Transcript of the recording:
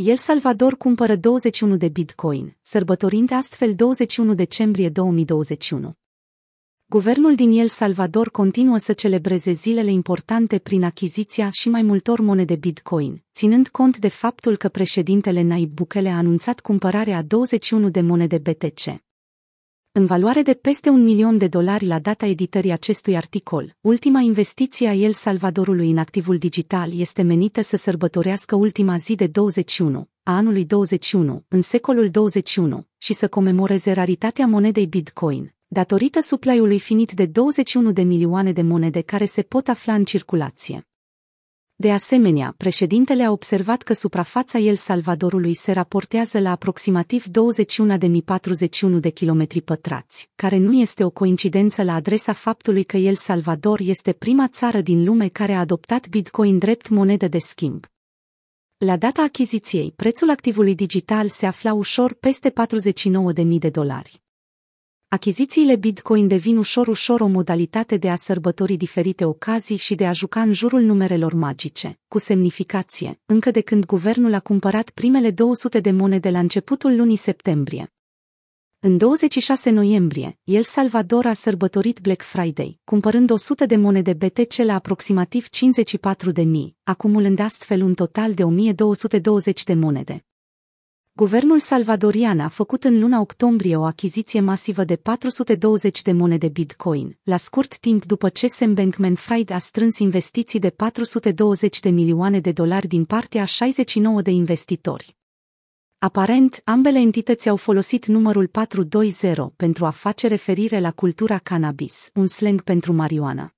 El Salvador cumpără 21 de bitcoin, sărbătorind astfel 21 decembrie 2021. Guvernul din El Salvador continuă să celebreze zilele importante prin achiziția și mai multor monede Bitcoin, ținând cont de faptul că președintele Nayib Bukele a anunțat cumpărarea a 21 de monede BTC. În valoare de peste un milion de dolari la data editării acestui articol, ultima investiție a El Salvadorului în activul digital este menită să sărbătorească ultima zi de 21, a anului 21, în secolul 21, și să comemoreze raritatea monedei Bitcoin, datorită suplaiului finit de 21 de milioane de monede care se pot afla în circulație. De asemenea, președintele a observat că suprafața El Salvadorului se raportează la aproximativ 21.041 de kilometri pătrați, care nu este o coincidență la adresa faptului că El Salvador este prima țară din lume care a adoptat Bitcoin drept monedă de schimb. La data achiziției, prețul activului digital se afla ușor peste 49.000 de dolari. Achizițiile Bitcoin devin ușor-ușor o modalitate de a sărbători diferite ocazii și de a juca în jurul numerelor magice, cu semnificație, încă de când guvernul a cumpărat primele 200 de monede la începutul lunii septembrie. În 26 noiembrie, El Salvador a sărbătorit Black Friday, cumpărând 100 de monede BTC la aproximativ 54 de mii, acumulând astfel un total de 1220 de monede. Guvernul salvadorian a făcut în luna octombrie o achiziție masivă de 420 de monede Bitcoin, la scurt timp după ce Sam Bankman-Fried a strâns investiții de 420 de milioane de dolari din partea a 69 de investitori. Aparent, ambele entități au folosit numărul 420 pentru a face referire la cultura cannabis, un slang pentru marijuana.